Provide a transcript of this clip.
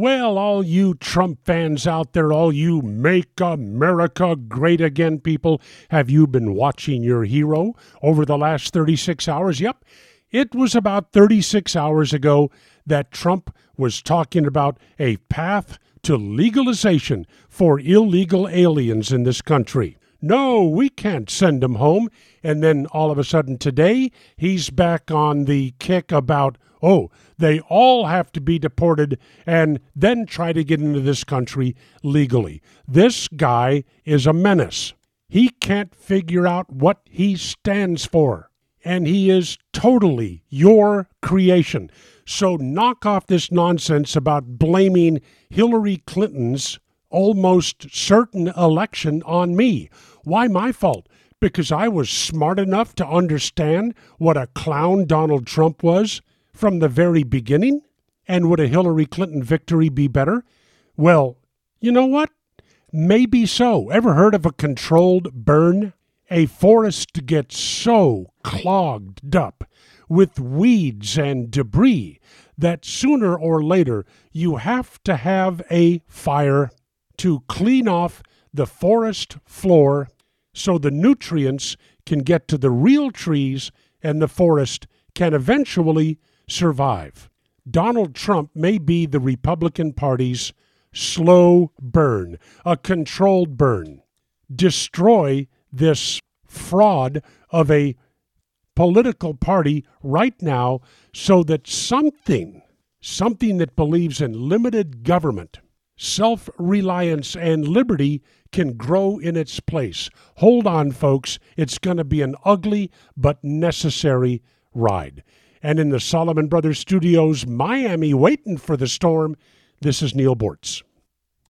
Well, all you Trump fans out there, all you Make America Great Again people, have you been watching your hero over the last 36 hours? Yep. It was about 36 hours ago that Trump was talking about a path to legalization for illegal aliens in this country. No, we can't send them home. And then all of a sudden today, he's back on the kick about, oh, they all have to be deported and then try to get into this country legally. This guy is a menace. He can't figure out what he stands for. And he is totally your creation. So knock off this nonsense about blaming Hillary Clinton's almost certain election on me. Why my fault? Because I was smart enough to understand what a clown Donald Trump was from the very beginning? And would a Hillary Clinton victory be better? Well, you know what? Maybe so. Ever heard of a controlled burn? A forest gets so clogged up with weeds and debris that sooner or later you have to have a fire to clean off the forest floor so the nutrients can get to the real trees and the forest can eventually survive. Donald Trump may be the Republican Party's slow burn, a controlled burn. Destroy this fraud of a political party right now so that something, something that believes in limited government, self reliance, and liberty can grow in its place. Hold on, folks. It's going to be an ugly but necessary ride. And in the Solomon Brothers Studios, Miami, waiting for the storm, this is Neal Boortz.